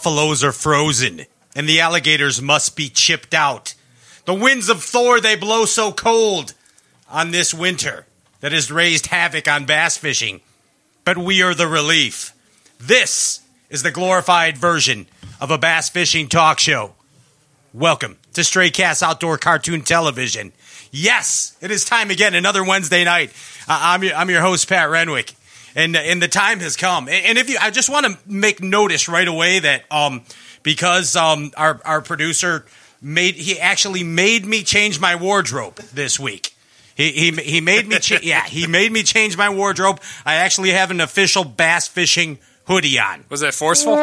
Buffaloes are frozen, and the alligators must be chipped out. The winds of Thor, they blow so cold on this winter that has raised havoc on bass fishing. But we are the relief. This is the glorified version of a bass fishing talk show. Welcome to Straycast Outdoor Cartoon Television. Yes, it is time again, another Wednesday night. Uh, I'm, your, I'm your host, Pat Renwick. And, and the time has come. And, if you, I just want to make notice right away that um, because um, our, our producer made, he actually made me change my wardrobe this week. He, he, he made me, cha- yeah, he made me change my wardrobe. I actually have an official bass fishing hoodie on. Was that forceful?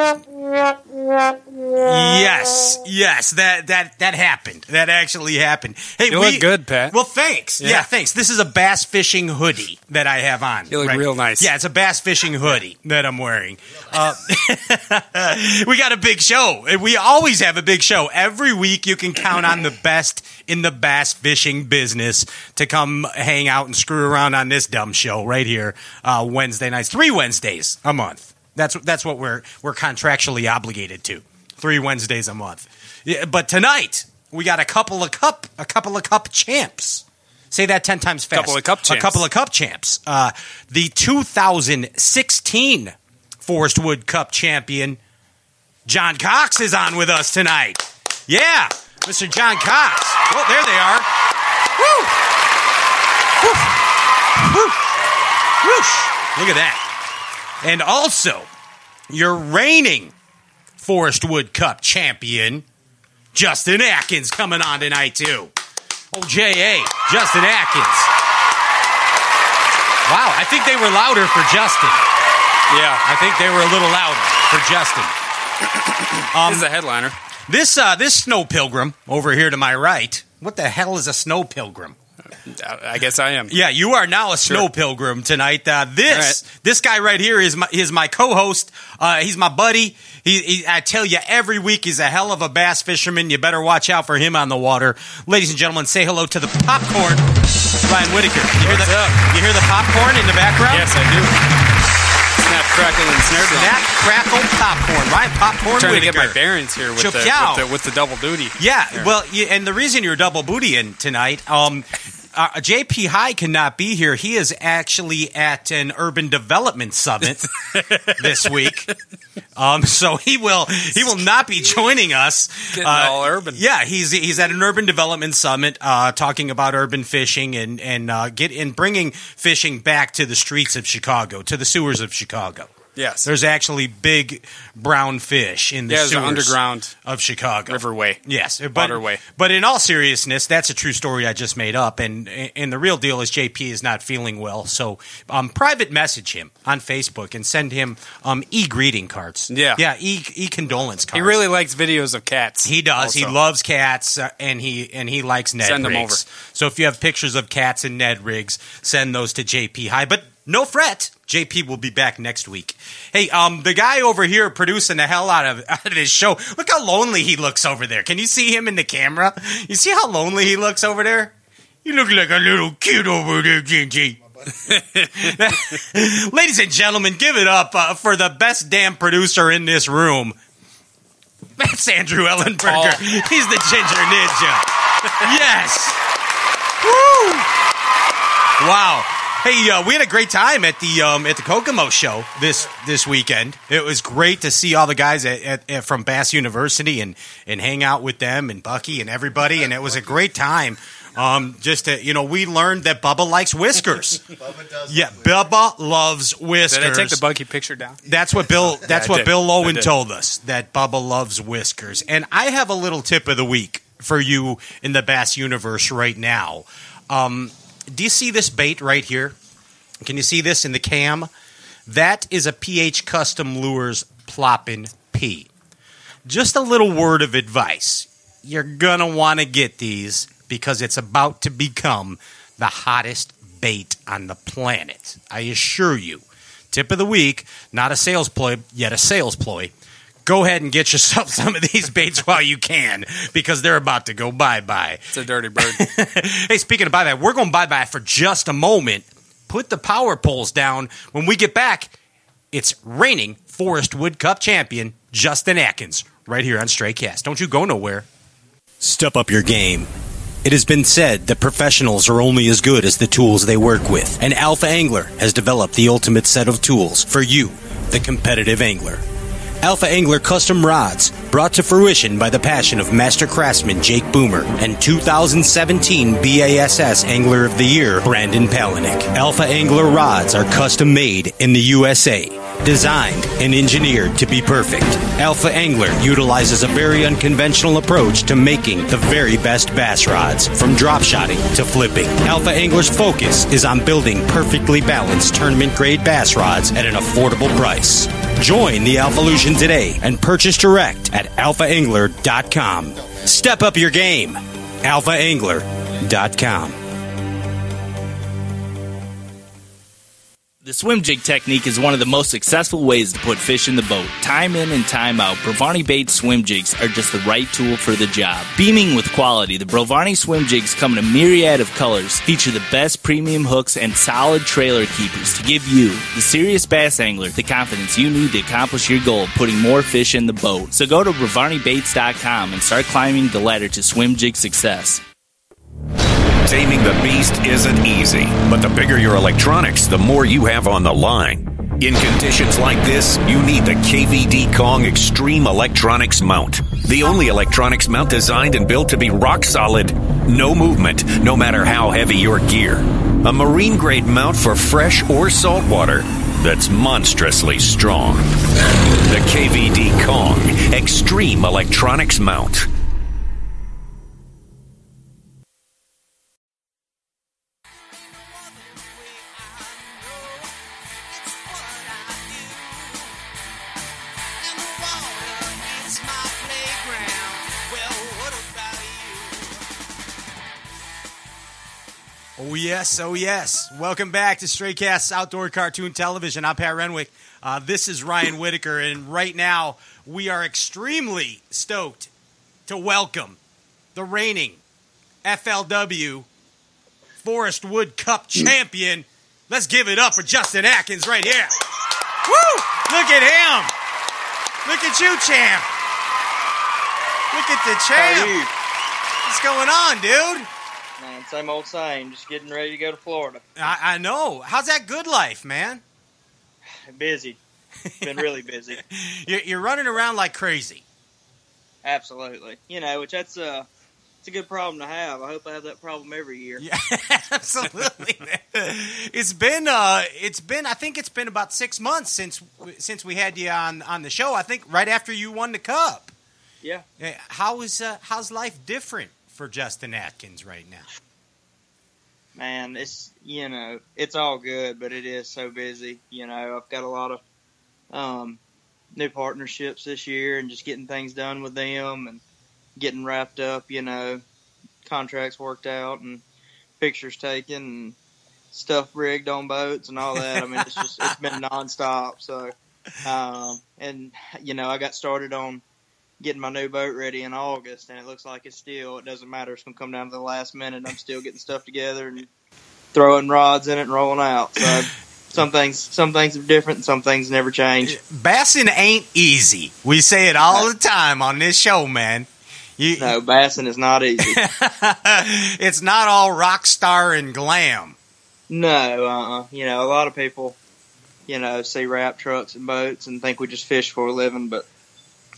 Yes, yes, that that that happened. That actually happened. Hey, You look good, Pat. Well, thanks. Yeah. Yeah. thanks. This is a bass fishing hoodie that I have on. You look real nice. Yeah, it's a bass fishing hoodie that I'm wearing. Uh, we got a big show. We always have a big show. Every week, you can count on the best in the bass fishing business to come hang out and screw around on this dumb show right here uh, Wednesday nights. Three Wednesdays a month. That's that's what we're we're contractually obligated to. Three Wednesdays a month. Yeah, but tonight we got a couple of cup a couple of cup champs. Say that ten times fast. Couple of cup A couple of cup champs. Uh, the 2016 Forest Wood Cup champion John Cox is on with us tonight. Yeah, Mr. John Cox. Oh, there they are. Woo! Woo! Woo! Whoosh! Look at that. And also, your reigning Forest Wood Cup champion, Justin Atkins, coming on tonight, too. Oh, J.A., Justin Atkins. Wow, I think they were louder for Justin. Yeah. I think they were a little louder for Justin. Um, this is a headliner. This uh, this snow pilgrim over here to my right. What the hell is a snow pilgrim? I guess I am. Yeah, you are now a snow pilgrim tonight. Uh, this All this guy right here is my is my co-host. Uh, he's my buddy. He, he, I tell you, every week he's a hell of a bass fisherman. You better watch out for him on the water, ladies and gentlemen. Say hello to the popcorn, Ryan Whitaker. You hear What's the up? you hear the popcorn in the background? Yes, I do. Snap, crackle, and snare drum. That crackle popcorn, Right, Popcorn trying Whitaker. to get my bearings here with the, with the with the double duty. Yeah, Here. well, you, and the reason you're double booty in tonight, um, uh, JP High cannot be here. He is actually at an urban development summit this week, um, so he will he will not be joining us. Getting all urban. Yeah, he's he's at an urban development summit, uh, talking about urban fishing and and uh, get and bringing fishing back to the streets of Chicago, to the sewers of Chicago. Yes, There's actually big brown fish in the yeah, sewers underground of Chicago. riverway. Yes, but, Waterway. But in all seriousness, that's a true story I just made up, and and the real deal is JP is not feeling well. So, um, private message him on Facebook and send him um e greeting cards. Yeah. yeah, e e condolence cards. He really likes videos of cats. He does. He loves cats, uh, and he and he likes Ned Send 'em rigs. So if you have pictures of cats and Ned rigs, send those to JP High. But no fret, JP will be back next week. Hey, um, the guy over here producing the hell out of out of his show. Look how lonely he looks over there. Can you see him in the camera? You see how lonely he looks over there? You look like a little kid over there, JJ. Ladies and gentlemen, give it up uh, for the best damn producer in this room. That's Andrew Ellenberger. tall. He's the Ginger Ninja. yes. Woo. Wow. Hey, uh, we had a great time at the um, at the Kokomo show this this weekend. It was great to see all the guys at, at, at, from Bass University and and hang out with them and Bucky and everybody, and it was a great time. Um, just to, you know, we learned that Bubba likes whiskers. Bubba does yeah, love. Bubba loves whiskers. Did I take the Bucky picture down? That's what Bill. That's I what did. Bill I Lowen told us that Bubba loves whiskers, and I have a little tip of the week for you in the bass universe right now. Um, do you see this bait right here? Can you see this in the cam? That is a PH Custom Lures Ploppin' P. Just a little word of advice. You're gonna want to get these because it's about to become the hottest bait on the planet. I assure you. Tip of the week, not a sales ploy, yet a sales ploy. Go ahead and get yourself some of these baits while you can because they're about to go bye bye. It's a dirty bird. Hey, speaking of bye bye, we're going bye bye for just a moment. Put the power poles down. When we get back, it's reigning Forest Wood Cup champion Justin Atkins, right here on Stray Cast. Don't you go nowhere. Step up your game. It has been said that professionals are only as good as the tools they work with, and Alpha Angler has developed the ultimate set of tools for you, the competitive angler. Alpha Angler custom rods, brought to fruition by the passion of master craftsman Jake Boomer and 2017 BASS Angler of the Year Brandon Palaniuk. Alpha Angler rods are custom made in the USA, designed and engineered to be perfect. Alpha Angler utilizes a very unconventional approach to making the very best bass rods, from drop shotting to flipping. Alpha Angler's focus is on building perfectly balanced tournament grade bass rods at an affordable price. Join the Alphalution today and purchase direct at alphaangler.com. Step up your game. alphaangler.com. The swim jig technique is one of the most successful ways to put fish in the boat. Time in and time out, Brovani Baits swim jigs are just the right tool for the job. Beaming with quality, the Brovani swim jigs come in a myriad of colors, feature the best premium hooks and solid trailer keepers to give you, the serious bass angler, the confidence you need to accomplish your goal of putting more fish in the boat. So go to BrovaniBaits.com and start climbing the ladder to swim jig success. Taming the beast isn't easy, but the bigger your electronics, the more you have on the line. In conditions like this, you need the KVD Kong Extreme Electronics Mount. The only electronics mount designed and built to be rock solid, no movement, no matter how heavy your gear. A marine grade mount for fresh or salt water that's monstrously strong. The KVD Kong Extreme Electronics Mount. Yes, oh yes. Welcome back to Straycast Outdoor Cartoon Television. I'm Pat Renwick. Uh, this is Ryan Whitaker, and right now we are extremely stoked to welcome the reigning FLW Forest Wood Cup champion. Let's give it up for Justin Atkins right here. Woo! Look at him. Look at you, champ. Look at the champ. What's going on, dude? Same old same. Just getting ready to go to Florida. I, I know. How's that good life, man? Busy. Been really busy. You're, you're running around like crazy. Absolutely. You know, which that's uh it's a good problem to have. I hope I have that problem every year. Yeah, absolutely. man. It's been uh, it's been I think it's been about six months since since we had you on on the show. I think right after you won the cup. Yeah. How is uh, how's life different for Justin Atkins right now? Man, it's you know, it's all good, but it is so busy. You know, I've got a lot of um new partnerships this year and just getting things done with them and getting wrapped up, you know, contracts worked out and pictures taken and stuff rigged on boats and all that. I mean, it's just it's been nonstop. So, um, and you know, I got started on getting my new boat ready in August, and it looks like it's still. It doesn't matter. It's gonna come down to the last minute. I'm still getting stuff together and throwing rods in it and rolling out. So. Some things, some things are different, and some things never change. Bassing ain't easy. We say it all the time on this show, man. You, No, bassing is not easy. it's not all rock star and glam. No, uh, uh you know, a lot of people, you know, see wrap trucks and boats and think we just fish for a living, but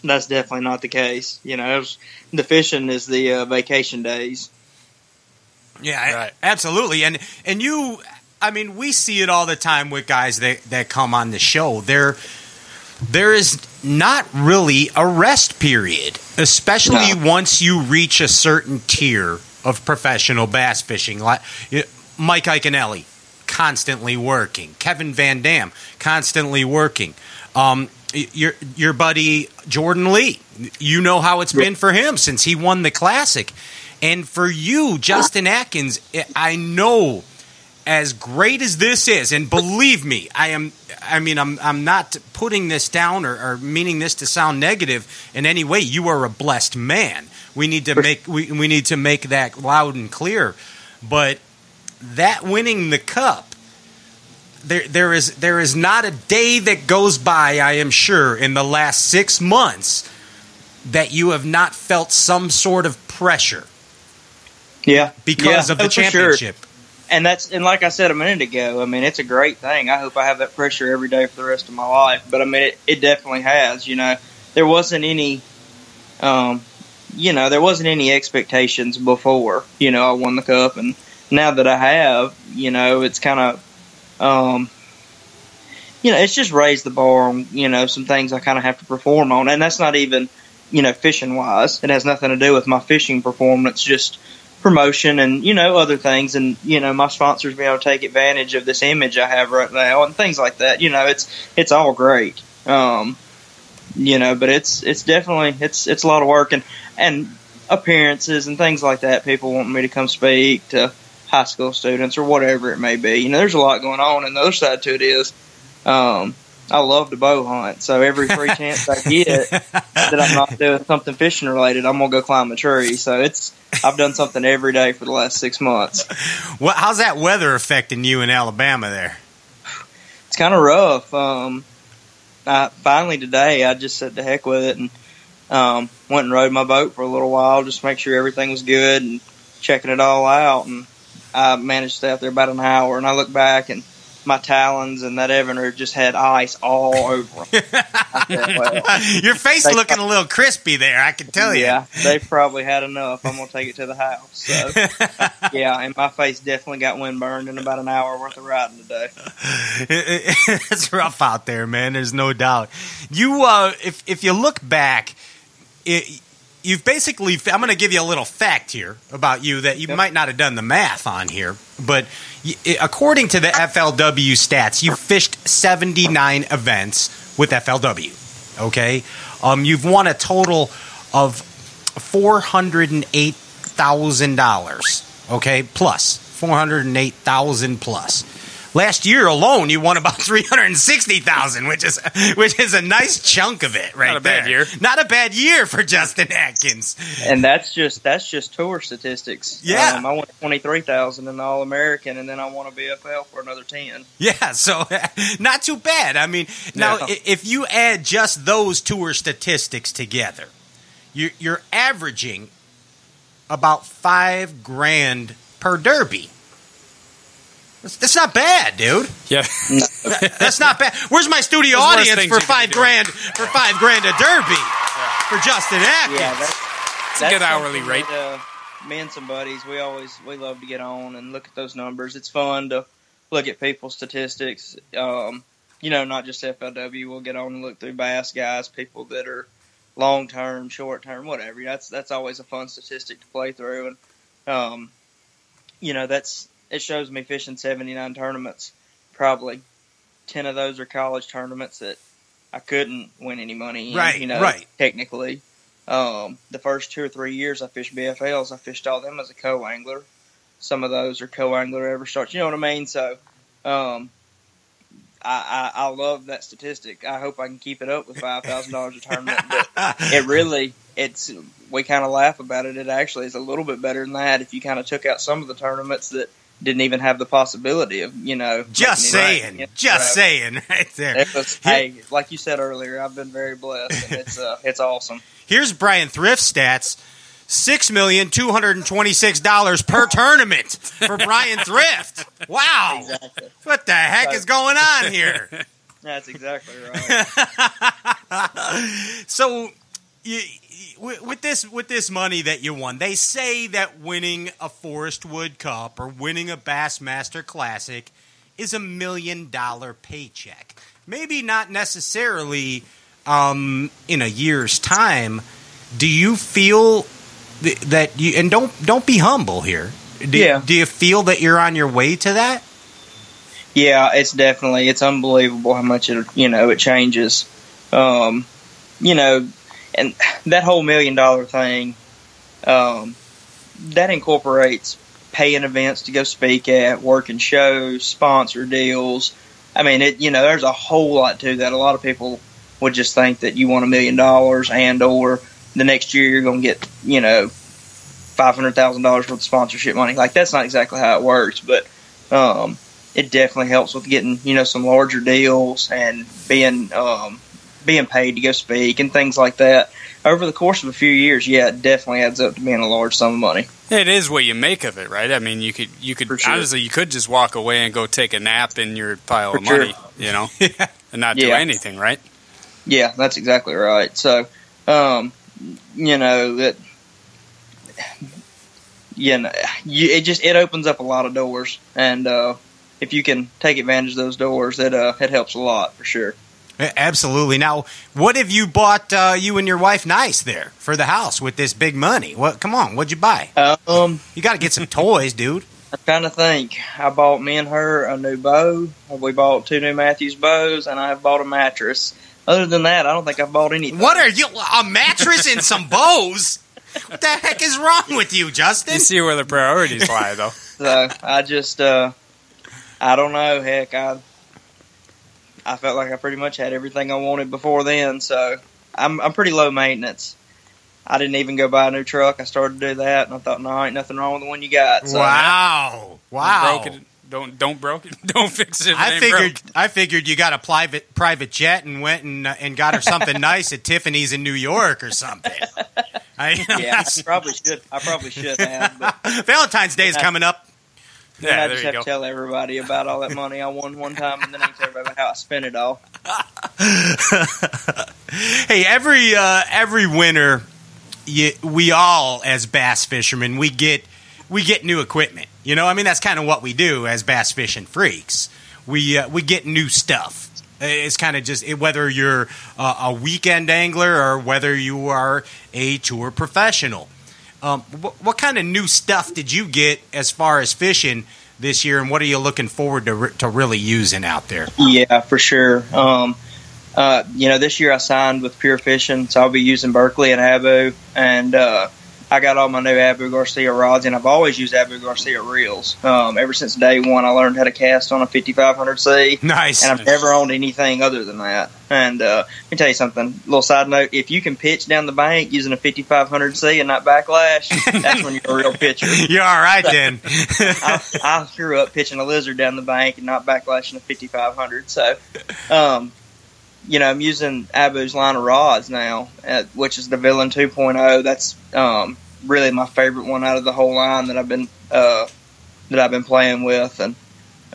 that's definitely not the case. You know, was, the fishing is the uh, vacation days. Yeah, Right. absolutely. And and you, I mean, we see it all the time with guys that that come on the show. There, there is not really a rest period, especially No. once you reach a certain tier of professional bass fishing. Like Mike Iaconelli, constantly working. Kevin Van Dam, constantly working. Um, y- your your buddy Jordan Lee, you know how it's been for him since he won the classic, and for you, Justin Atkins, I- I know as great as this is, and believe me, I am. I mean, I'm. I'm not putting this down or, or meaning this to sound negative in any way. You are a blessed man. We need to make. We, we need to make that loud and clear. But that winning the cup, there there is there is not a day that goes by, I am sure, in the last six months that you have not felt some sort of pressure Yeah, because Yeah, of the for sure. championship. and that's and like I said a minute ago, I mean it's a great thing. I hope I have that pressure every day for the rest of my life. But I mean it, it definitely has. You know, there wasn't any, um, you know, there wasn't any expectations before. You know, I won the cup, and now that I have, you know, it's kind of, um, you know, it's just raised the bar on you know some things I kind of have to perform on, and that's not even, you know, fishing wise. It has nothing to do with my fishing performance. Just promotion and you know other things and you know my sponsors being able to take advantage of this image I have right now and things like that you know it's it's all great um you know but it's it's definitely it's it's a lot of work and and appearances and things like that people want me to come speak to high school students or whatever it may be you know there's a lot going on and the other side to it is um I love to bow hunt, so every free chance I get that I'm not doing something fishing related, I'm gonna go climb a tree. So it's I've done something every day for the last six months. What, how's that weather affecting you in Alabama there? It's kind of rough. Um, I finally today I just said the heck with it and um, went and rode my boat for a little while, just to make sure everything was good and checking it all out. And I managed to stay out there about an hour. And I look back and my talons and that Evinrude just had ice all over them. Said, well, Your face They- looking a little crispy there, I can tell you. Yeah, they've probably had enough. I'm gonna take it to the house. So, yeah, and my face definitely got wind burned in about an hour worth of riding today. it's rough out there, man. There's no doubt. You, uh, if if you look back, it, you've basically. I'm going to give you a little fact here about you that you Yep. might not have done the math on here, but according to the FLW stats, you've fished 79 events with FLW. Okay, um, you've won a total of four hundred and eight thousand dollars. Okay, plus four hundred and eight thousand plus. Last year alone, you won about three hundred and sixty thousand, which is which is a nice chunk of it, right Not a bad there. year. Not a bad year for Justin Atkins. And that's just that's just tour statistics. Yeah. um, I won twenty three thousand in the All American, and then I won a BFL for another ten. Yeah, so not too bad. I mean, now No. if you add just those tour statistics together, you're, you're averaging about five grand per derby. That's, that's not bad, dude. Yeah. That's not bad. Where's my studio There's audience for you could five doing. grand for five grand a derby for Justin Atkins? Yeah, that's, It's a good hourly rate. that, uh, me and some buddies, we always we love to get on and look at those numbers. It's fun to look at people's statistics. Um, you know, not just FLW. We'll get on and look through bass guys, people that are long term, short term, whatever. That's that's always a fun statistic to play through, and um, you know that's it shows me fishing seventy nine tournaments. Probably ten of those are college tournaments that I couldn't win any money in. Right, you know, right. technically. Um, the first two or three years I fished BFLs, I fished all them as a co angler. Some of those are co angler ever starts. You know what I mean? So, um, I, I I love that statistic. I hope I can keep it up with five thousand dollars a tournament. But it really, it's we kind of laugh about it. It actually is a little bit better than that if you kind of took out some of the tournaments that didn't even have the possibility of you know. Just saying, just So, saying, right there. It was, hey, like you said earlier, I've been very blessed, and it's uh, it's awesome. Here's Bryan Thrift stats. Six million two hundred and twenty-six dollars per tournament for Bryan Thrift. Wow, Exactly. what the heck is going on here? That's exactly right. So, you, with with this with this money that you won, they say that winning a Forest Wood Cup or winning a Bassmaster Classic is a million dollar paycheck. Maybe not necessarily um, in a year's time. Do you feel th- that you and don't don't be humble here? Do, Yeah. do you feel that you're on your way to that? Yeah, it's definitely it's unbelievable how much it you know it changes. Um, you know, and that whole million dollar thing, um, that incorporates paying events to go speak at, working shows, sponsor deals. I mean, it you know, there's a whole lot to that. A lot of people would just think that you want a million dollars and or the next year you're going to get you know five hundred thousand dollars worth of sponsorship money. Like that's not exactly how it works, but um, it definitely helps with getting you know some larger deals and being um, being paid to go speak and things like that. Over the course of a few years, yeah, it definitely adds up to being a large sum of money. It is what you make of it, right? I mean, you could you could sure. honestly you could just walk away and go take a nap in your pile For of sure. money, you know, and not do anything, right? Yeah, that's exactly right. So, um, you know that, you know, you, it just it opens up a lot of doors, and uh, if you can take advantage of those doors, it uh, it helps a lot for sure. A- Absolutely. Now, what have you bought uh, you and your wife nice there for the house with this big money? What? Come on, what'd you buy? Um, You got to get some toys, dude. I'm trying to think. I bought me and her a new bow. We bought two new Mathews bows, and I have bought a mattress. Other than that, I don't think I've bought anything. What are you? A mattress and some bows? What the heck is wrong with you, Justin? You see where the priorities lie, though. So I just, uh, I don't know. Heck, I, I felt like I pretty much had everything I wanted before then. So I'm, I'm pretty low maintenance. I didn't even go buy a new truck. I started to do that, and I thought, no, ain't nothing wrong with the one you got. So, Wow! Wow! Broke it. Don't don't broke it. Don't fix it. I figured broke. I figured you got a private private jet and went and uh, and got her something nice at Tiffany's in New York or something. I, Yeah, I probably should. I probably should have. But Valentine's Day is coming up. Yeah, I there just have go. to tell everybody about all that money I won one time, and then I tell everybody how I spent it all. Hey, every uh, every winter, you, we all as bass fishermen we get we get new equipment. You know, I mean that's kind of what we do as bass fishing freaks. We uh, we get new stuff. It's kind of just it, whether you're uh, a weekend angler or whether you are a tour professional. Um, what, what kind of new stuff did you get as far as fishing this year, and what are you looking forward to re- to really using out there? Yeah, for sure. Um, uh, you know, this year I signed with Pure Fishing, so I'll be using Berkley and Abu, and uh, I got all my new Abu Garcia rods, and I've always used Abu Garcia reels. Um, ever since day one, I learned how to cast on a 5500C, Nice. and I've never owned anything other than that. And uh, let me tell you something. Little side note: if you can pitch down the bank using a 5500C and not backlash, that's when you're a real pitcher. You're all right then. I, I grew up pitching a lizard down the bank and not backlashing a 5500. So, um, you know, I'm using Abu's line of rods now, uh, which is the Villain 2.0. That's um, really my favorite one out of the whole line that I've been uh, that I've been playing with, and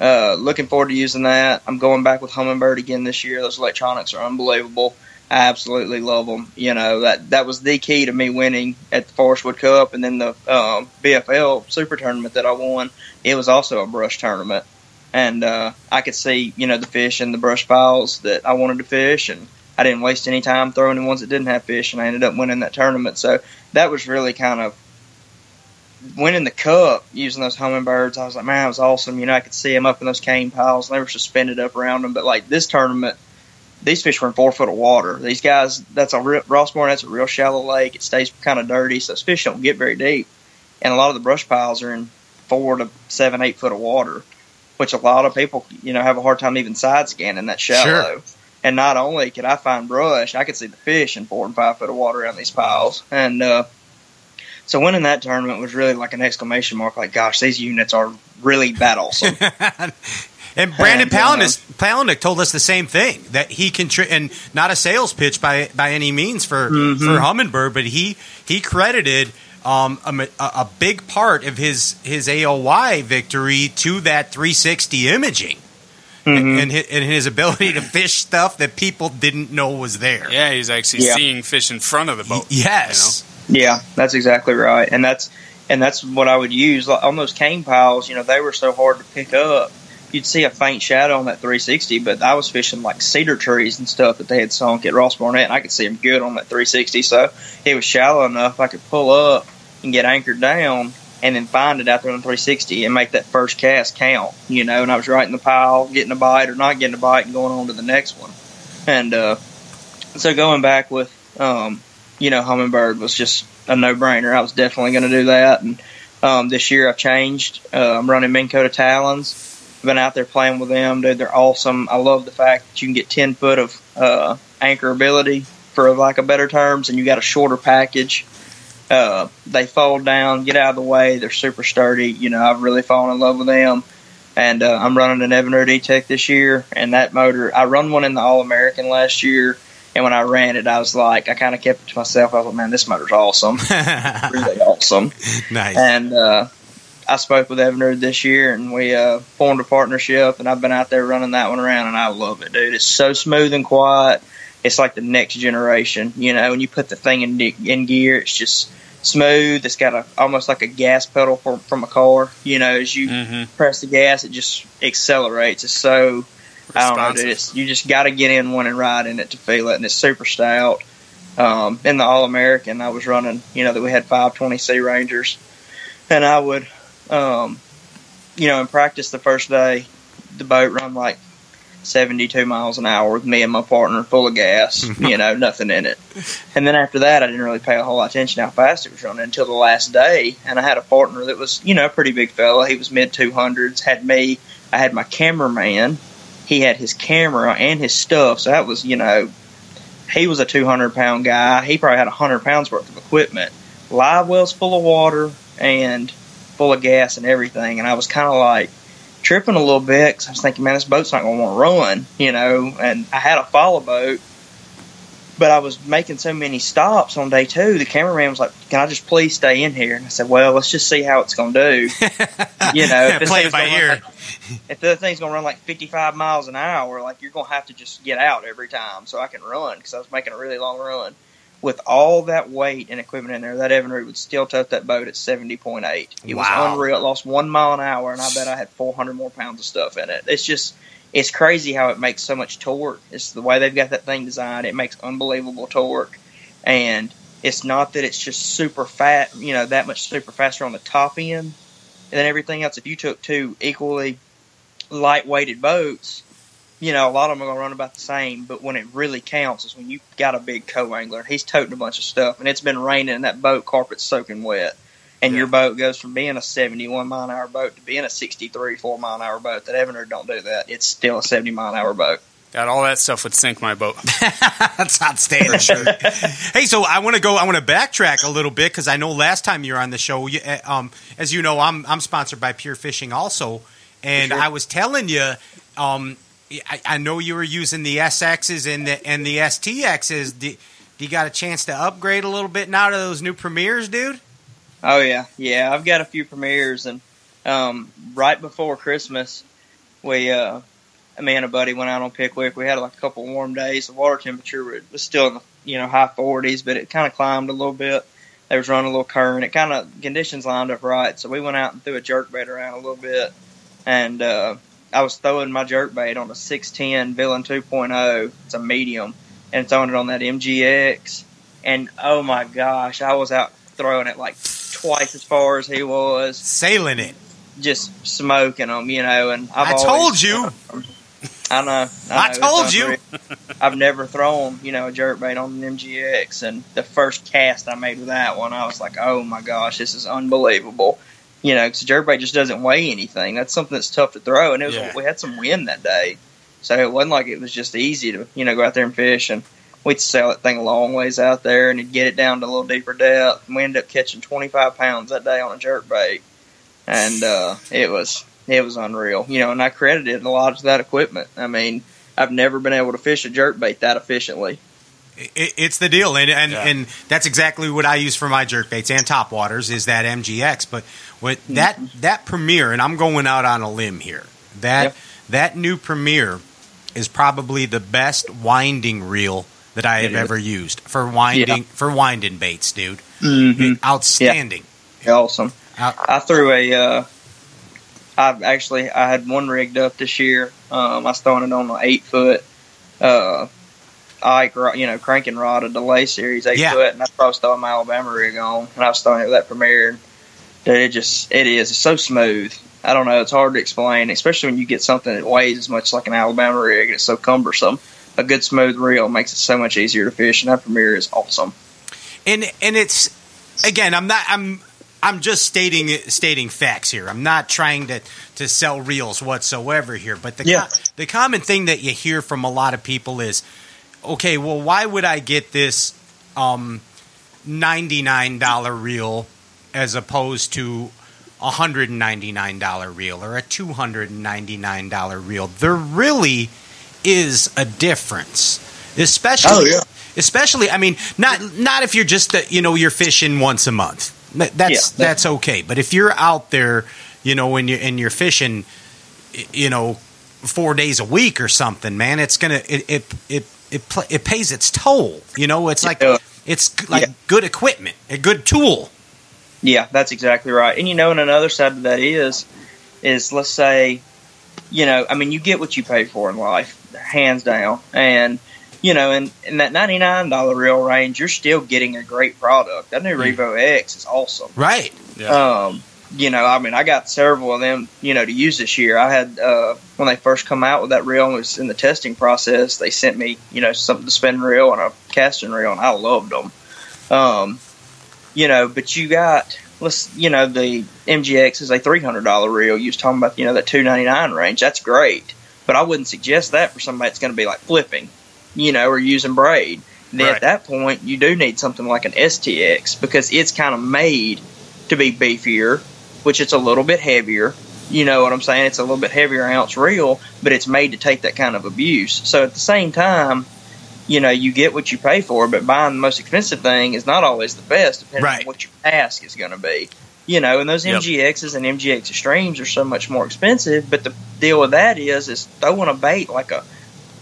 uh, looking forward to using that. I'm going back with Humminbird again this year. Those electronics are unbelievable. I absolutely love them. You know that that was the key to me winning at the Forestwood Cup, and then the um, BFL Super Tournament that I won. It was also a brush tournament, and uh, I could see you know the fish in the brush piles that I wanted to fish, and I didn't waste any time throwing the ones that didn't have fish, and I ended up winning that tournament. So that was really kind of winning the cup using those Humminbirds. I was like, man, it was awesome. You know, I could see them up in those cane piles, and they were suspended up around them. But like this tournament, these fish were in four foot of water. These guys, that's a real, Ross Barnett. That's a real shallow lake. It stays kind of dirty, so those fish don't get very deep. And a lot of the brush piles are in four to seven, eight foot of water, which a lot of people, you know, have a hard time even side scanning that shallow. And not only could I find brush, I could see the fish in four and five foot of water around these piles. And uh, so winning that tournament was really like an exclamation mark. Like, gosh, these units are really battlesome. And Brandon And, uh, Palaniuk told us the same thing that he can, tri- and not a sales pitch by by any means for Mhm. for Humminbird, but he he credited um, a, a a big part of his his AOY victory to that 360 imaging Mhm. and his, and his ability to fish stuff that people didn't know was there. Yeah, he's actually Yeah. seeing fish in front of the boat. Yes. Yeah, that's exactly right, and that's and that's what I would use Like, on those cane piles. You know, they were so hard to pick up. You'd see a faint shadow on that 360, but I was fishing like cedar trees and stuff that they had sunk at Ross Barnett, and I could see them good on that 360. So it was shallow enough I could pull up and get anchored down, and then find it out there on 360 and make that first cast count. You know, and I was right in the pile, getting a bite or not getting a bite, and going on to the next one. And uh, so going back with um, you know, Humminbird was just a no brainer. I was definitely going to do that. And um, this year I've changed. Uh, I'm running Minn Kota Talons. Been out there playing with them, dude. They're awesome. I love the fact that you can get 10 foot of uh, anchor ability for lack of better terms, and you got a shorter package. Uh, they fold down, get out of the way. They're super sturdy. You know, I've really fallen in love with them. and uh, I'm running an Evinrude E-Tech this year. And that motor, I run one in the All American last year, and when I ran it, I was like, I kind of kept it to myself. I was like, man, this motor's awesome, really awesome. nice. And uh, I spoke with Evinrude this year, and we uh, formed a partnership. And I've been out there running that one around, and I love it, dude. It's so smooth and quiet. It's like the next generation, you know. When you put the thing in in gear, it's just smooth. It's got a almost like a gas pedal from from a car. You know, as you Mhm. press the gas, it just accelerates. It's so I don't know, Responsive. dude. It's, you just got to get in one and ride in it to feel it, and it's super stout. Um, in the All American, I was running, you know, that we had 520C Rangers, and I would, um, you know, in practice the first day, the boat run like 72 miles an hour with me and my partner full of gas, you know, nothing in it. And then after that, I didn't really pay a whole lot of attention how fast it was running until the last day. And I had a partner that was, you know, a pretty big fella. He was mid 200s, had me, I had my cameraman, he had his camera and his stuff. So that was, you know, he was a 200 pound guy. He probably had 100 pounds worth of equipment. Live wells full of water and full of gas and everything. And I was kind of like tripping a little bit because I was thinking, man, this boat's not going to want to run, you know. And I had a follow boat, but I was making so many stops on day two. The cameraman was like, "Can I just please stay in here?" And I said, "Well, let's just see how it's going to do." you know, if Play it by ear. like- if the thing's going to run like 55 miles an hour, like you're going to have to just get out every time so I can run because I was making a really long run. With all that weight and equipment in there, that Evinrude would still tote that boat at 70.8. It Wow. was unreal. It lost one mile an hour, and I bet I had 400 more pounds of stuff in it. It's just, it's crazy how it makes so much torque. It's the way they've got that thing designed. It makes unbelievable torque. And it's not that it's just super fat, you know, that much super faster on the top end than everything else. If you took two equally lightweighted boats, you know, a lot of them are going to run about the same. But when it really counts is when you've got a big co-angler. He's toting a bunch of stuff, and it's been raining, and that boat carpet's soaking wet. And your boat goes from being a 71 mile an hour boat to being a 63, 4 mile an hour boat. That Evinrude don't do that. It's still a 70 mile an hour boat. God, all that stuff would sink my boat. That's outstanding. hey, so I want to go. I want to backtrack a little bit because I know last time you were on the show, you, uh, um, as you know, I'm I'm sponsored by Pure Fishing also, and Sure. I was telling you, um, I, I know you were using the SXs and the and the STXs. Do, do you got a chance to upgrade a little bit now to those new Premiers, dude? Oh yeah, yeah. I've got a few Premiers, and um, right before Christmas, we uh, me and a buddy went out on Pickwick. We had like a couple warm days. The water temperature was- still in the you know high 40s, but it kind of climbed a little bit. They was running a little current. It kind of conditions lined up right, so we went out and threw a jerk bait around a little bit, and uh, I was throwing my jerk bait on a 610 Villain 2.0. It's a medium, and throwing it on that MGX. And oh my gosh, I was out throwing it like twice as far as he was, Sailing it. just smoking them, you know. And I've I told you. I know. I know, it's told you. I've never thrown, you know, a jerk bait on an MGX, and the first cast I made with that one, I was like, "Oh my gosh, this is unbelievable." You know, because bait just doesn't weigh anything. That's something that's tough to throw, and it was Yeah. we had some wind that day, so it wasn't like it was just easy to, you know, go out there and fish. And we'd sail that thing a long ways out there, and get it down to a little deeper depth. And we ended up catching 25 pounds that day on a jerk bait, and uh, it was it was unreal. You know, and I credited a lot to that equipment. I mean, I've never been able to fish a jerk bait that efficiently. It, it's the deal, and and, Yeah. and that's exactly what I use for my jerk baits and top waters is that MGX. But what that that Premier, and I'm going out on a limb here. That Yep. that new Premier is probably the best winding reel that I have It is. ever used for winding for winding baits, dude. Mm-hmm. Outstanding. Awesome. Out- I threw a. Uh, I've actually I had one rigged up this year. Um, I started on an eight foot, uh, Ike, you know, cranking rod, a delay series eight Yeah. foot, and I probably throwing my Alabama rig on, and I was throwing it with that Premier. And dude, it just it is it's so smooth. I don't know, it's hard to explain, especially when you get something that weighs as much like an Alabama rig and it's so cumbersome. A good smooth reel makes it so much easier to fish, and that Premier is awesome. and and it's again i'm not i'm i'm just stating stating facts here i'm not trying to to sell reels whatsoever here but the Yeah. co- the common thing that you hear from a lot of people is okay well why would i get this um $99 reel as opposed to a hundred and ninety nine dollar reel or a two hundred and ninety nine dollar reel. There really is a difference, especially. Oh, yeah. Especially, I mean, not not if you're just uh, you know you're fishing once a month. That's Yeah, that- that's okay. But if you're out there, you know, when you and you're fishing, you know, four days a week or something, man, it's gonna it it it it, pl- it pays its toll. You know, it's like Yeah. it's like Yeah. good equipment, a good tool. Yeah, that's exactly right. And you know, and another side of that is, is let's say, you know, I mean, you get what you pay for in life, hands down. And you know, in, in that ninety nine dollar reel range, you're still getting a great product. That new Revo X is awesome. Right. Um, you know, I mean, I got several of them, you know, to use this year. I had uh, when they first come out with that reel and was in the testing process. They sent me, you know, something to spin reel and a casting reel, and I loved them. Um, you know, but you got let's, you know, the MGX is a three hundred dollar reel. You was talking about, you know, that two ninety nine range. That's great, but I wouldn't suggest that for somebody that's going to be like flipping, you know, or using braid. Then Right. at that point, you do need something like an STX because it's kind of made to be beefier, which it's a little bit heavier. You know what I'm saying? It's a little bit heavier ounce reel, but it's made to take that kind of abuse. So at the same time, you know, you get what you pay for, but buying the most expensive thing is not always the best, depending Right. on what your task is going to be. You know, and those Yep. MGXs and MGX Extremes are so much more expensive, but the deal with that is, is throwing a bait like a,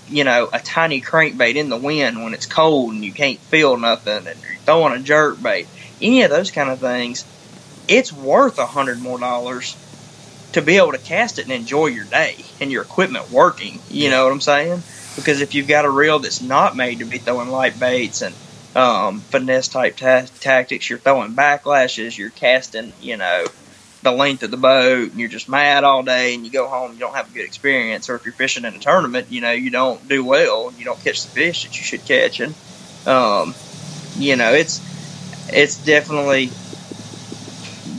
you know, a tiny crankbait in the wind when it's cold and you can't feel nothing, and you're throwing a jerk bait, any of those kind of things, it's worth a hundred more dollars to be able to cast it and enjoy your day and your equipment working. You know what I'm saying? Because if you've got a reel that's not made to be throwing light baits and um, finesse type ta- tactics, you're throwing backlashes, you're casting, you know, the length of the boat, and you're just mad all day, and you go home, you don't have a good experience. Or if you're fishing in a tournament, you know, you don't do well, you don't catch the fish that you should catch, and um, you know, it's it's definitely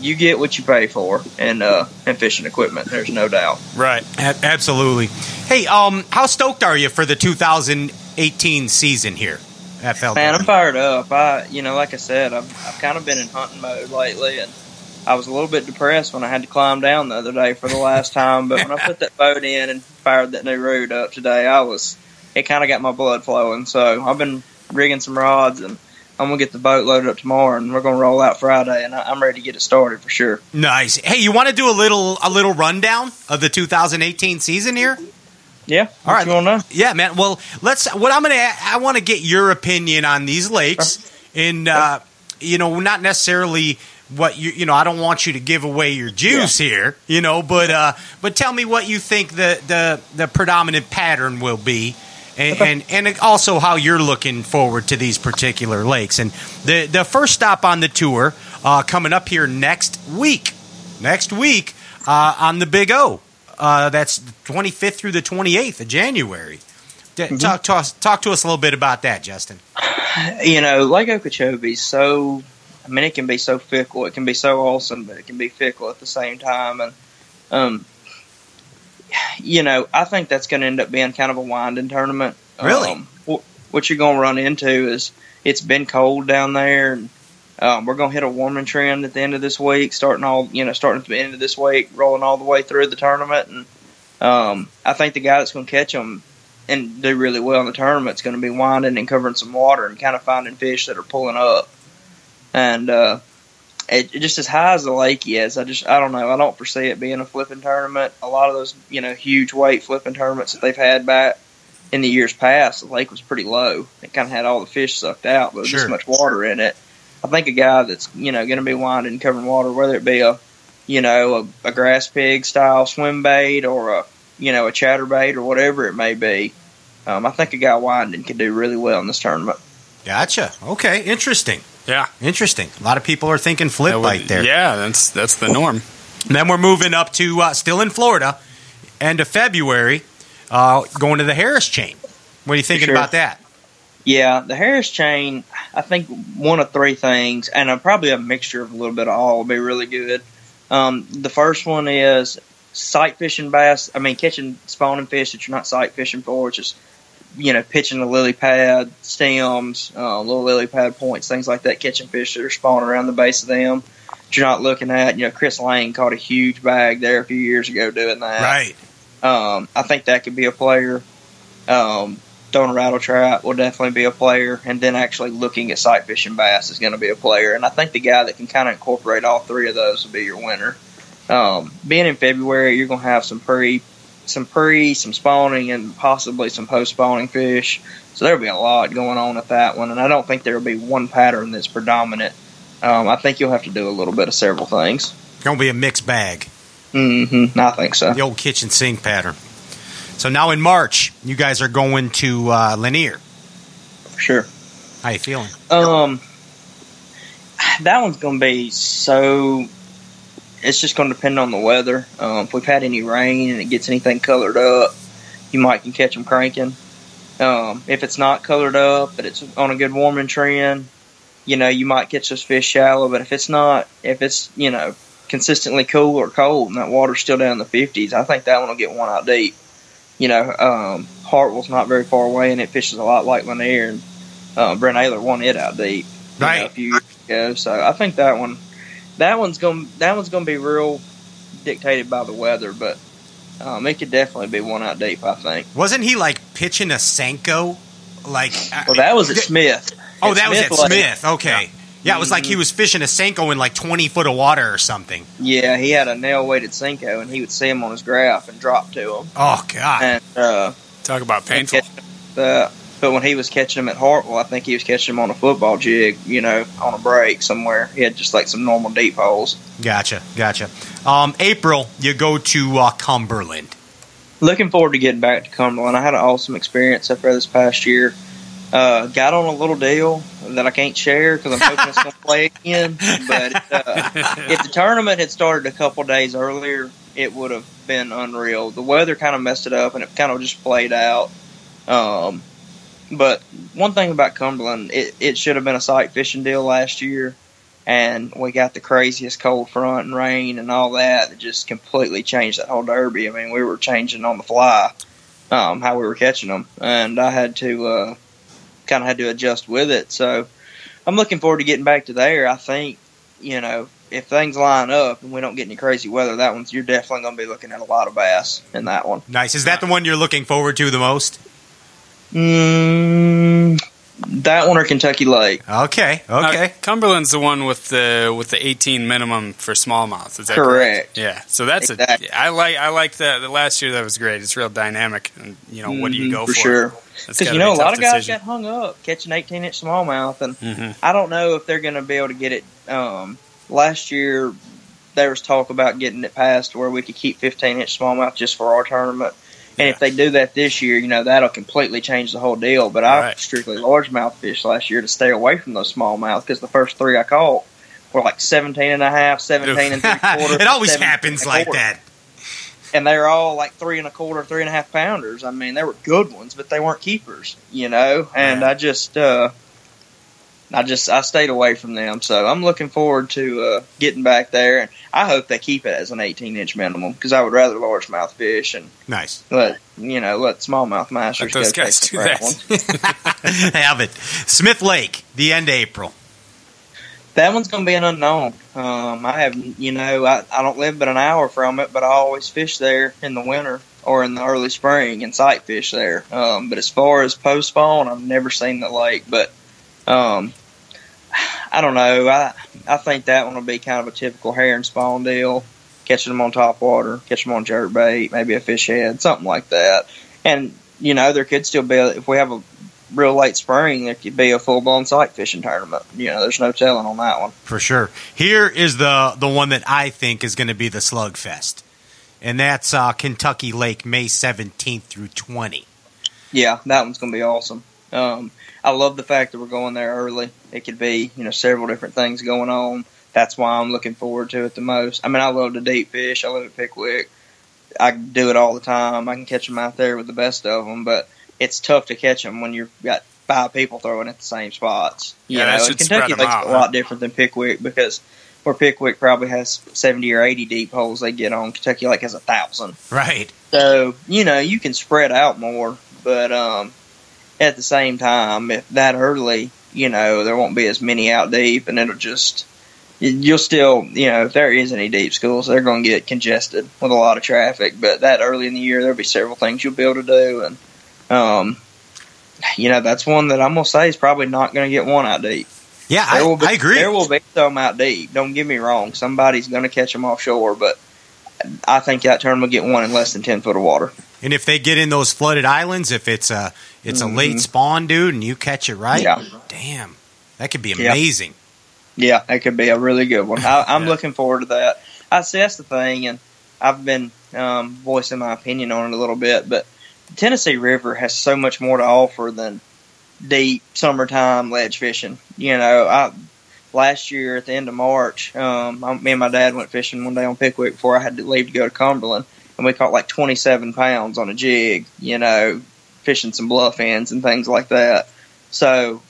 you get what you pay for and uh in fishing equipment. There's no doubt. Right. A- absolutely. Hey, um, how stoked are you for the 2018 season here? FL. Man, I'm fired up. I, you know, like I said, I've, I've kind of been in hunting mode lately, and I was a little bit depressed when I had to climb down the other day for the last time. But when I put that boat in and fired that new root up today, I was, it kind of got my blood flowing. So I've been rigging some rods, and I'm gonna get the boat loaded up tomorrow, and we're gonna roll out Friday, and I, I'm ready to get it started for sure. Nice. Hey, you want to do a little a little rundown of the 2018 season here? Yeah. All right. You know? Yeah, man. Well, let's. What I'm gonna. I want to get your opinion on these lakes, and uh, you know, not necessarily what you. You know, I don't want you to give away your juice here. You know, but uh, but tell me what you think the the the predominant pattern will be. And, and and also how you're looking forward to these particular lakes and the the first stop on the tour uh, coming up here next week next week uh, on the Big O. Uh, that's the 25th through the 28th of January. D- talk, to us, talk to us a little bit about that, Justin. you know, Lake Okeechobee is so. I mean, it can be so fickle. It can be so awesome, but it can be fickle at the same time. And, um, you know, I think that's going to end up being kind of a winding tournament. Really? Um, what you're going to run into is it's been cold down there, and um, we're going to hit a warming trend at the end of this week, starting all you know, starting at the end of this week, rolling all the way through the tournament. And um, I think the guy that's going to catch them and do really well in the tournament is going to be winding and covering some water and kind of finding fish that are pulling up. And uh, it, it just as high as the lake is, I just I don't know. I don't foresee it being a flipping tournament. A lot of those you know huge weight flipping tournaments that they've had back in the years past, the lake was pretty low. It kind of had all the fish sucked out, but Sure. this much water in it. I think a guy that's you know going to be winding covering water, whether it be a you know a, a grass pig style swim bait or a you know a chatterbait or whatever it may be. Um, I think a guy winding could do really well in this tournament. Gotcha. Okay, interesting. Yeah. Interesting. A lot of people are thinking flip That would- bite there. Yeah, that's that's the norm. And then we're moving up to uh, still in Florida, end of February, uh, going to the Harris chain. What are you thinking Sure. about that? Yeah, the Harris chain, I think one of three things, and uh, probably a mixture of a little bit of all will be really good. Um, the first one is sight fishing bass. I mean, catching spawning fish that you're not sight fishing for, which is, you know, pitching the lily pad stems, uh, little lily pad points, things like that, catching fish that are spawning around the base of them. that you're not looking at. You know, Chris Lane caught a huge bag there a few years ago doing that. Right. Um, I think that could be a player. Um, throwing a rattle trap will definitely be a player, and then actually looking at sight fishing bass is going to be a player. And I think the guy that can kind of incorporate all three of those will be your winner. Um, being in February, you're going to have some pre, some pre, some spawning, and possibly some post spawning fish. So there'll be a lot going on at that one, and I don't think there'll be one pattern that's predominant. Um, I think you'll have to do a little bit of several things. Gonna be a mixed bag. Mm-hmm. I think so. The old kitchen sink pattern. So now in March, you guys are going to uh, Lanier. Sure. How you feeling? Um, that one's going to be so. It's just going to depend on the weather. Um, if we've had any rain and it gets anything colored up, you might can catch them cranking. Um, if it's not colored up, but it's on a good warming trend, you know, you might catch those fish shallow. But if it's not, if it's you know consistently cool or cold and that water's still down in the fifties, I think that one will get one out deep. You know, um, Hartwell's not very far away and it fishes a lot like Lanier, and uh, Brent Ehrler won it out deep Right. know, a few years ago. So I think that one, that one's going that one's going to be real dictated by the weather, but um, it could definitely be one out deep. I think. Wasn't he like pitching a Senko? Like, Well, that was at Smith. oh, At that was at Lake. Smith. Okay, yeah. it was like he was fishing a Senko in like twenty foot of water or something. Yeah, he had a nail weighted Senko, and he would see him on his graph and drop to him. Oh God, And uh, Talk about painful. catch uh, but when he was catching them at Hartwell, I think he was catching them on a football jig, you know, on a break somewhere. He had just like some normal deep holes. gotcha, gotcha. Um, April, you go to uh, Cumberland. Looking forward to getting back to Cumberland. I had an awesome experience up there this past year. Uh, got on a little deal that I can't share because I'm hoping it's going to play again. But uh, if the tournament had started a couple days earlier, it would have been unreal. The weather kind of messed it up, and it kind of just played out. Um, but one thing about Cumberland, it, it should have been a sight fishing deal last year, and we got the craziest cold front and rain and all that that just completely changed that whole derby. I mean, we were changing on the fly um, how we were catching them, and I had to uh, kind of had to adjust with it. So I'm looking forward to getting back to there. I think you know if things line up and we don't get any crazy weather, that one's you're definitely going to be looking at a lot of bass in that one. Nice. Is that the one you're looking forward to the most? Mm, that one or Kentucky Lake. Okay, okay. Uh, Cumberland's the one with the with the 18 minimum for smallmouth. Is that Correct. Yeah. So that's Exactly. a I like I like that. The last year that was great. It's real dynamic. And you know what do you Mhm, go for for? sure? Because gotta you be know a tough lot of guys decision. got hung up catching 18 inch smallmouth, and Mhm. I don't know if they're going to be able to get it. Um, last year there was talk about getting it passed where we could keep 15 inch smallmouth just for our tournament. And if they do that this year, you know that'll completely change the whole deal. But I Right. strictly largemouth fish last year to stay away from those smallmouth because the first three I caught were like 17 and a half, 17 and three quarters. it always happens like that. and they're all like three and a quarter, three and a half pounders. I mean, they were good ones, but they weren't keepers, you know. And Yeah. I just, uh, I just, I stayed away from them. So I'm looking forward to uh, getting back there, and I hope they keep it as an 18 inch minimum because I would rather largemouth fish and Nice. let you know let smallmouth masters Let those go guys do that. Have it. Smith Lake, the end of April. That one's going to be an unknown. Um, I have, you know, I, I don't live but an hour from it, but I always fish there in the winter or in the early spring and sight fish there. Um, but as far as post spawn, I've never seen the lake. But um, I don't know. I I think that one will be kind of a typical herring spawn deal, catching them on top water, catching them on jerk bait, maybe a fish head, something like that. And you know, there could still be a, if we have a real late spring, there could be a full blown sight fishing tournament. You know, there's no telling on that one. For sure. Here is the the one that I think is going to be the slugfest. And that's uh, Kentucky Lake, May 17th through 20. Yeah, that one's going to be awesome. Um, I love the fact that we're going there early. It could be, you know, several different things going on. That's why I'm looking forward to it the most. I mean, I love to deep fish. I love at Pickwick. I do it all the time. I can catch them out there with the best of them, but it's tough to catch them when you've got five people throwing at the same spots. You Yeah, know, and Kentucky Lake's out, a huh? lot different than Pickwick because where Pickwick probably has 70 or 80 deep holes they get on, Kentucky Lake has a thousand. Right. So, you know, you can spread out more, but um, at the same time, if that early, you know, there won't be as many out deep and it'll just you'll still, you know, if there is any deep schools, they're going to get congested with a lot of traffic. But that early in the year, there'll be several things you'll be able to do, and um, you know, that's one that I'm gonna say is probably not going to get one out deep. Yeah, I, will be, I agree. There will be some out deep. Don't get me wrong. Somebody's going to catch them offshore, but I think that tournament will get one in less than ten foot of water. And if they get in those flooded islands, if it's a it's a late spawn, dude, and you catch it right, Mm-hmm. Yeah. damn, that could be Yeah. amazing. Yeah, that could be a really good one. I, I'm Yeah. looking forward to that. I see that's the thing, and I've been um, voicing my opinion on it a little bit, but the Tennessee River has so much more to offer than deep summertime ledge fishing. You know, I last year at the end of March, um, me and my dad went fishing one day on Pickwick before I had to leave to go to Cumberland, and we caught like 27 pounds on a jig. You know, fishing some bluff ends and things like that. So,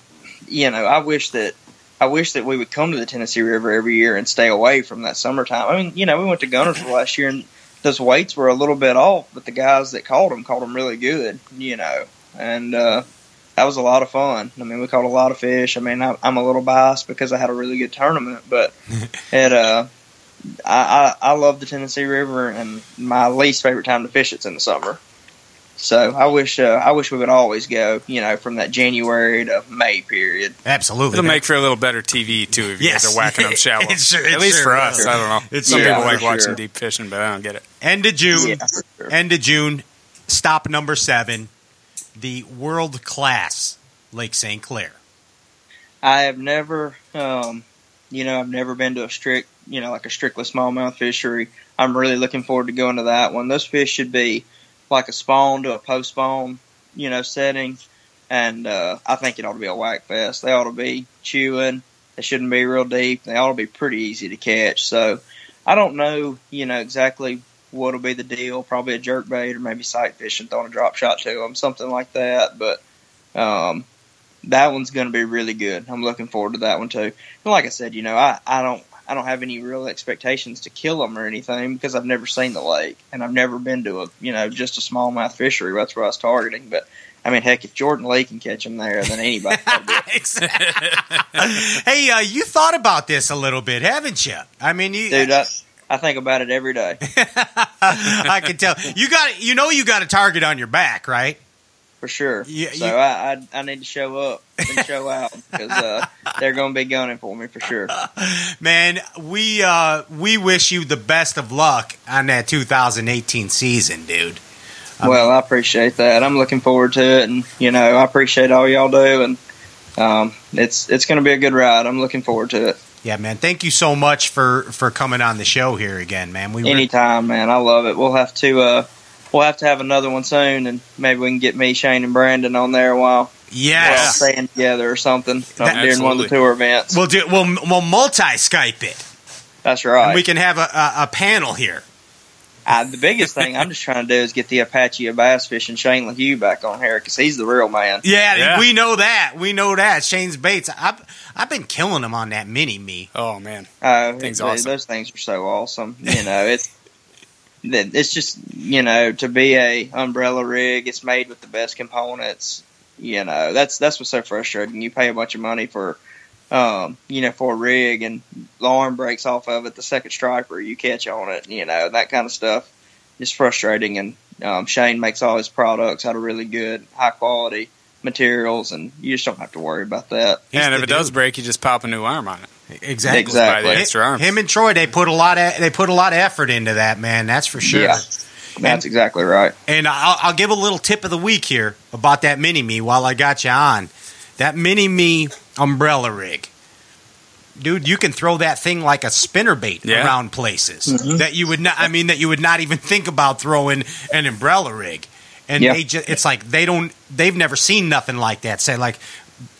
you know, I wish that I wish that we would come to the Tennessee River every year and stay away from that summertime. I mean, you know, we went to Guntersville last year and those weights were a little bit off, but the guys that caught them caught them really good, you know, and uh, that was a lot of fun. I mean, we caught a lot of fish. I mean, I, I'm a little biased because I had a really good tournament, but it, uh, I, I I love the Tennessee River, and my least favorite time to fish it's in the summer. So I wish uh, I wish we would always go, you know, from that January to May period. Absolutely, It'll make for a little better TV too if you Yes. guys are whacking them shallow. It sure- it At least sure for will. us, I don't know. It's Some Yeah, people like for watching sure. deep fishing, but I don't get it. end of June. Yeah, sure. End of June. Stop number seven. The world class Lake St. Clair. I have never, um, you know, I've never been to a strict, you know, like a strictly smallmouth fishery. I'm really looking forward to going to that one. Those fish should be like a spawn to a post spawn, you know, setting, and uh, I think it ought to be a whack fest. They ought to be chewing. They shouldn't be real deep. They ought to be pretty easy to catch. So I don't know, you know, exactly what'll be the deal. Probably a jerk bait or maybe sight fishing, throwing a drop shot to them, something like that. But um, that one's going to be really good. I'm looking forward to that one too. And like I said, you know, I, I don't I don't have any real expectations to kill them or anything because I've never seen the lake and I've never been to a you know just a smallmouth fishery. That's what I was targeting. But I mean, heck, if Jordan Lee can catch them there, then anybody. can do it. hey, uh, you thought about this a little bit, haven't you? I mean, you, Dude, I, I think about it every day I can tell you got you know you got a target on your back, right? for sure. Yeah, so you- I, I I need to show up and show out because uh, they're going to be gunning for me for sure. Man, we uh, we wish you the best of luck on that 2018 season, dude. Well, I appreciate that. I'm looking forward to it, and you know, I appreciate all y'all do, and um, it's it's going to be a good ride. I'm looking forward to it. Yeah, man. Thank you so much for for coming on the show here again, man. We were, Anytime, man. I love it. We'll have to uh, we'll have to have another one soon, and maybe we can get me, Shane, and Brandon on there while we're staying together or something That- during one of the tour events. We'll do we'll we'll multi Skype it. That's right. And we can have a, a, a panel here. I, the biggest thing I'm just trying to do is get the Apache of bass fishing Shane Lehew back on here because he's the real man. Yeah, Yeah. we know that. We know that. Shane's Baits. I've I've been killing him on that mini me. Oh man, Uh, Thing's it- awesome. Those things are so awesome. You know, it's it's just you know to be a umbrella rig. It's made with the best components. You know, that's that's what's so frustrating. You pay a bunch of money for, um, you know, for a rig, and the arm breaks off of it. The second striper you catch on it. You know, that kind of stuff is frustrating. And um, Shane makes all his products out of really good, high quality materials, and you just don't have to worry about that. yeah. And if it does break, you just pop a new arm on it. Exactly. Exactly. Buy the extra arms. Him and Troy, they put a lot of they put a lot of effort into that, man. That's for sure. Yeah. That's exactly right. And I'll, I'll give a little tip of the week here about that mini me while I got you on. That mini me umbrella rig. Dude, you can throw that thing like a spinner bait Yeah. around places mm-hmm. that you would not I mean that you would not even think about throwing an umbrella rig. And Yeah. they just it's like they don't they've never seen nothing like that. Say like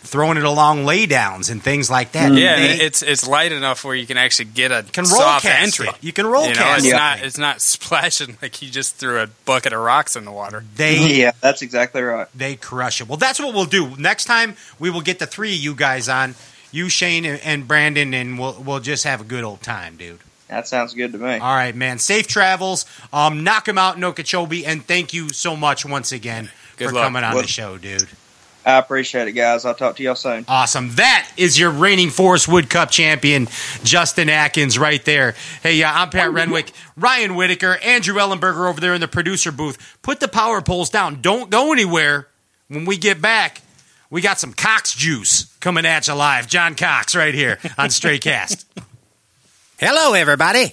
throwing it along laydowns and things like that. Yeah, They it's it's light enough where you can actually get a can roll soft cast entry. it. You can roll You know, cast it's that not it's not splashing like you just threw a bucket of rocks in the water. They Yeah, that's exactly right. they crush it. Well, that's what we'll do. Next time we will get the three of you guys on, you, Shane, and, and Brandon, and we'll we'll just have a good old time, dude. That sounds good to me. All right, man. Safe travels. Um, knock him out in Okeechobee, and thank you so much once again Good for luck. coming on Well- the show, dude. I appreciate it, guys. I'll talk to y'all soon. Awesome. That is your reigning Forrest Wood Cup champion, Justin Atkins, right there. Hey, uh, I'm Pat Renwick, Ryan Whitaker, Andrew Ellenberger over there in the producer booth. Put the power poles down. Don't go anywhere. When we get back, we got some Cox juice coming at you live. John Cox right here on Straycast. Hello, everybody.